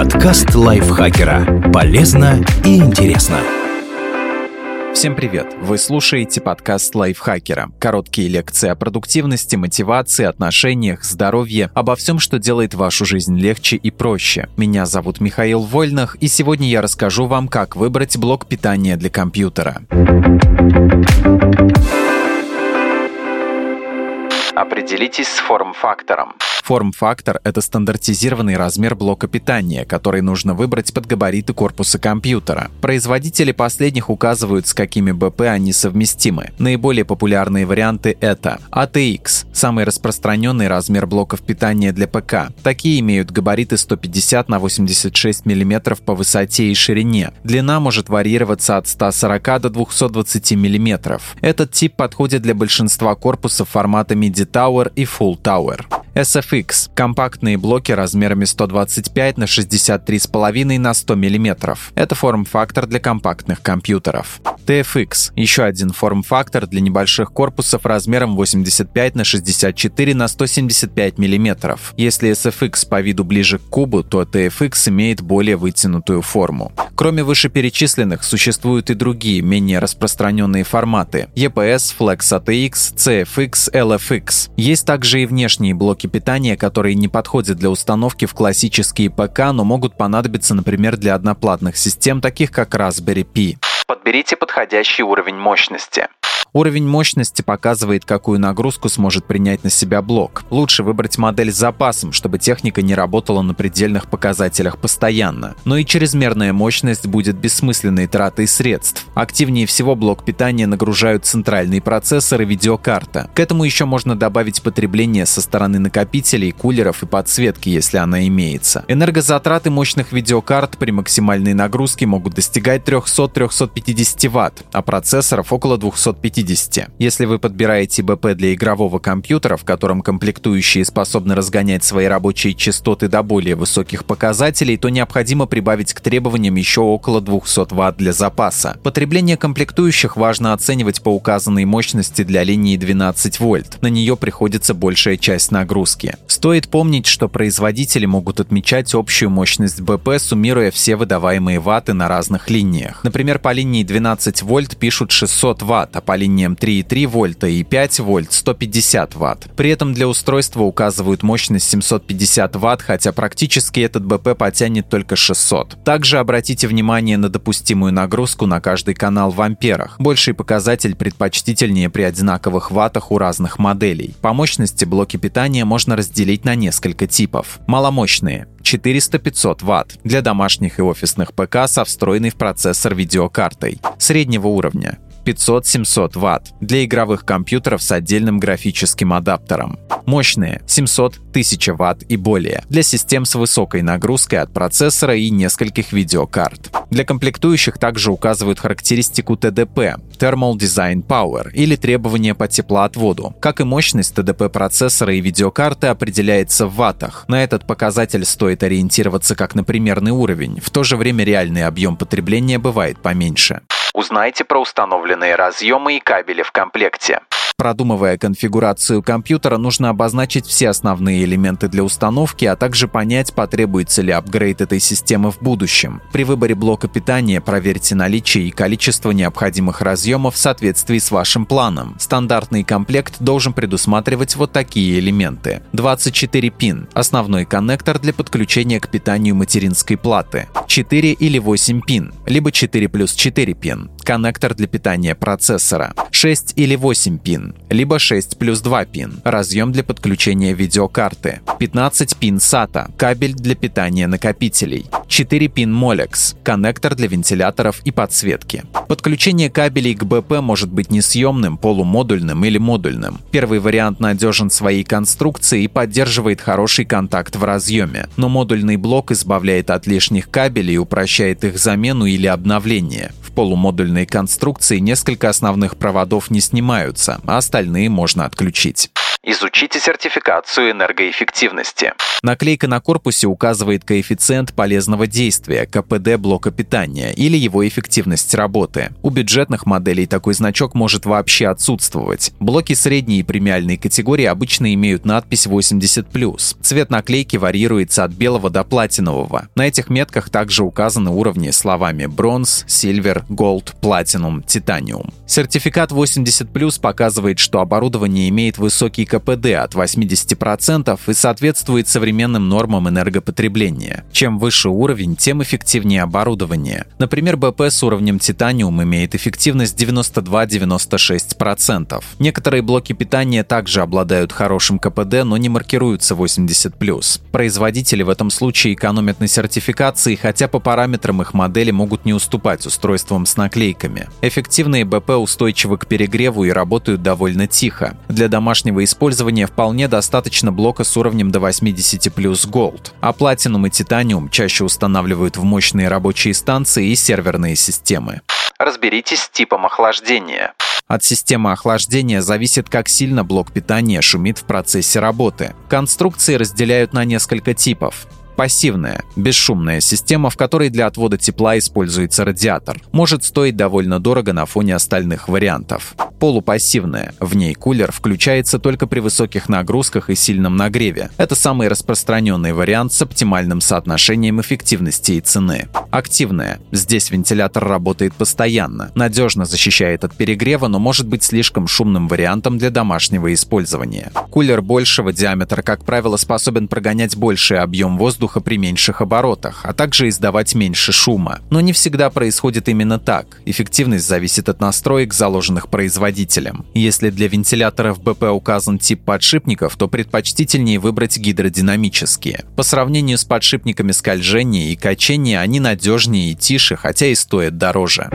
Подкаст лайфхакера. Полезно и интересно. Всем привет! Вы слушаете подкаст лайфхакера. Короткие лекции о продуктивности, мотивации, отношениях, здоровье, обо всем, что делает вашу жизнь легче и проще. Меня зовут Михаил Вольнах, и сегодня я расскажу вам, как выбрать блок питания для компьютера. Определитесь с форм-фактором. Форм-фактор — это стандартизированный размер блока питания, который нужно выбрать под габариты корпуса компьютера. Производители последних указывают, с какими БП они совместимы. Наиболее популярные варианты — это ATX — самый распространенный размер блоков питания для ПК. Такие имеют габариты 150 на 86 мм по высоте и ширине. Длина может варьироваться от 140 до 220 мм. Этот тип подходит для большинства корпусов формата Midi Tower и Full Tower. SFX – компактные блоки размерами 125 на 63,5 на 100 мм. Это форм-фактор для компактных компьютеров. TFX – еще один форм-фактор для небольших корпусов размером 85 на 64 на 175 мм. Если SFX по виду ближе к кубу, то TFX имеет более вытянутую форму. Кроме вышеперечисленных, существуют и другие, менее распространенные форматы – EPS, Flex ATX, CFX, LFX. Есть также и внешние блоки питания, которые не подходят для установки в классические ПК, но могут понадобиться, например, для одноплатных систем, таких как Raspberry Pi. Подберите подходящий уровень мощности. Уровень мощности показывает, какую нагрузку сможет принять на себя блок. Лучше выбрать модель с запасом, чтобы техника не работала на предельных показателях постоянно. Но и чрезмерная мощность будет бессмысленной тратой средств. Активнее всего блок питания нагружают центральный процессор и видеокарта. К этому еще можно добавить потребление со стороны накопителей, кулеров и подсветки, если она имеется. Энергозатраты мощных видеокарт при максимальной нагрузке могут достигать 300-350 Вт, а процессоров около 250 50. Если вы подбираете БП для игрового компьютера, в котором комплектующие способны разгонять свои рабочие частоты до более высоких показателей, то необходимо прибавить к требованиям еще около 200 Вт для запаса. Потребление комплектующих важно оценивать по указанной мощности для линии 12 вольт. На нее приходится большая часть нагрузки. Стоит помнить, что производители могут отмечать общую мощность БП, суммируя все выдаваемые ваты на разных линиях. Например, по линии 12 вольт пишут 600 Вт, а по линии напряжением 3,3 вольта и 5 вольт 150 ватт. При этом для устройства указывают мощность 750 ватт, хотя практически этот БП потянет только 600. Также обратите внимание на допустимую нагрузку на каждый канал в амперах. Больший показатель предпочтительнее при одинаковых ваттах у разных моделей. По мощности блоки питания можно разделить на несколько типов. Маломощные 400-500 Вт для домашних и офисных ПК со встроенной в процессор видеокартой. Среднего уровня 500-700 Вт для игровых компьютеров с отдельным графическим адаптером. Мощные 700-1000 Вт и более для систем с высокой нагрузкой от процессора и нескольких видеокарт. Для комплектующих также указывают характеристику ТДП – Thermal Design Power или требования по теплоотводу. Как и мощность ТДП процессора и видеокарты определяется в ваттах. На этот показатель стоит ориентироваться как на примерный уровень, в то же время реальный объем потребления бывает поменьше. Узнайте про установленные разъемы и кабели в комплекте. Продумывая конфигурацию компьютера, нужно обозначить все основные элементы для установки, а также понять, потребуется ли апгрейд этой системы в будущем. При выборе блока питания проверьте наличие и количество необходимых разъемов в соответствии с вашим планом. Стандартный комплект должен предусматривать вот такие элементы. 24 пин – основной коннектор для подключения к питанию материнской платы. 4 или 8 пин, либо 4 плюс 4 пин – коннектор для питания процессора. 6 или 8 пин, либо 6 плюс 2 пин, разъем для подключения видеокарты, 15 пин SATA, кабель для питания накопителей, 4 пин Molex, коннектор для вентиляторов и подсветки. Подключение кабелей к БП может быть несъемным, полумодульным или модульным. Первый вариант надежен своей конструкцией и поддерживает хороший контакт в разъеме, но модульный блок избавляет от лишних кабелей и упрощает их замену или обновление. В полумодульной конструкции несколько основных проводов не снимаются, а остальные можно отключить. Изучите сертификацию энергоэффективности. Наклейка на корпусе указывает коэффициент полезного действия, КПД блока питания или его эффективность работы. У бюджетных моделей такой значок может вообще отсутствовать. Блоки средней и премиальной категории обычно имеют надпись 80+. Цвет наклейки варьируется от белого до платинового. На этих метках также указаны уровни словами bronze, silver, gold, platinum, titanium. Сертификат 80+, показывает, что оборудование имеет высокий КПД от 80% и соответствует современным нормам энергопотребления. Чем выше уровень, тем эффективнее оборудование. Например, БП с уровнем titanium имеет эффективность 92-96%. Некоторые блоки питания также обладают хорошим КПД, но не маркируются 80+. Производители в этом случае экономят на сертификации, хотя по параметрам их модели могут не уступать устройствам с наклейками. Эффективные БП устойчивы к перегреву и работают довольно тихо. Для домашнего использования вполне достаточно блока с уровнем до 80 плюс Gold, а Platinum и Titanium чаще устанавливают в мощные рабочие станции и серверные системы. Разберитесь с типом охлаждения. От системы охлаждения зависит, как сильно блок питания шумит в процессе работы. Конструкции разделяют на несколько типов. Пассивная, бесшумная система, в которой для отвода тепла используется радиатор, может стоить довольно дорого на фоне остальных вариантов. Полупассивная, в ней кулер включается только при высоких нагрузках и сильном нагреве. Это самый распространенный вариант с оптимальным соотношением эффективности и цены. Активная, здесь вентилятор работает постоянно, надежно защищает от перегрева, но может быть слишком шумным вариантом для домашнего использования. Кулер большего диаметра, как правило, способен прогонять больший объем воздуха воздуха при меньших оборотах, а также издавать меньше шума. Но не всегда происходит именно так. Эффективность зависит от настроек, заложенных производителем. Если для вентиляторов БП указан тип подшипников, то предпочтительнее выбрать гидродинамические. По сравнению с подшипниками скольжения и качения они надежнее и тише, хотя и стоят дороже.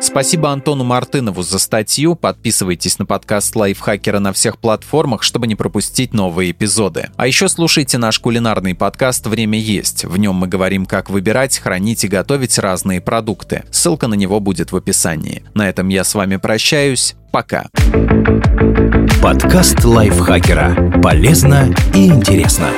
Спасибо Антону Мартынову за статью. Подписывайтесь на подкаст Лайфхакера на всех платформах, чтобы не пропустить новые эпизоды. А еще слушайте наш кулинарный подкаст «Время есть». В нем мы говорим, как выбирать, хранить и готовить разные продукты. Ссылка на него будет в описании. На этом я с вами прощаюсь. Пока. Подкаст Лайфхакера. Полезно и интересно.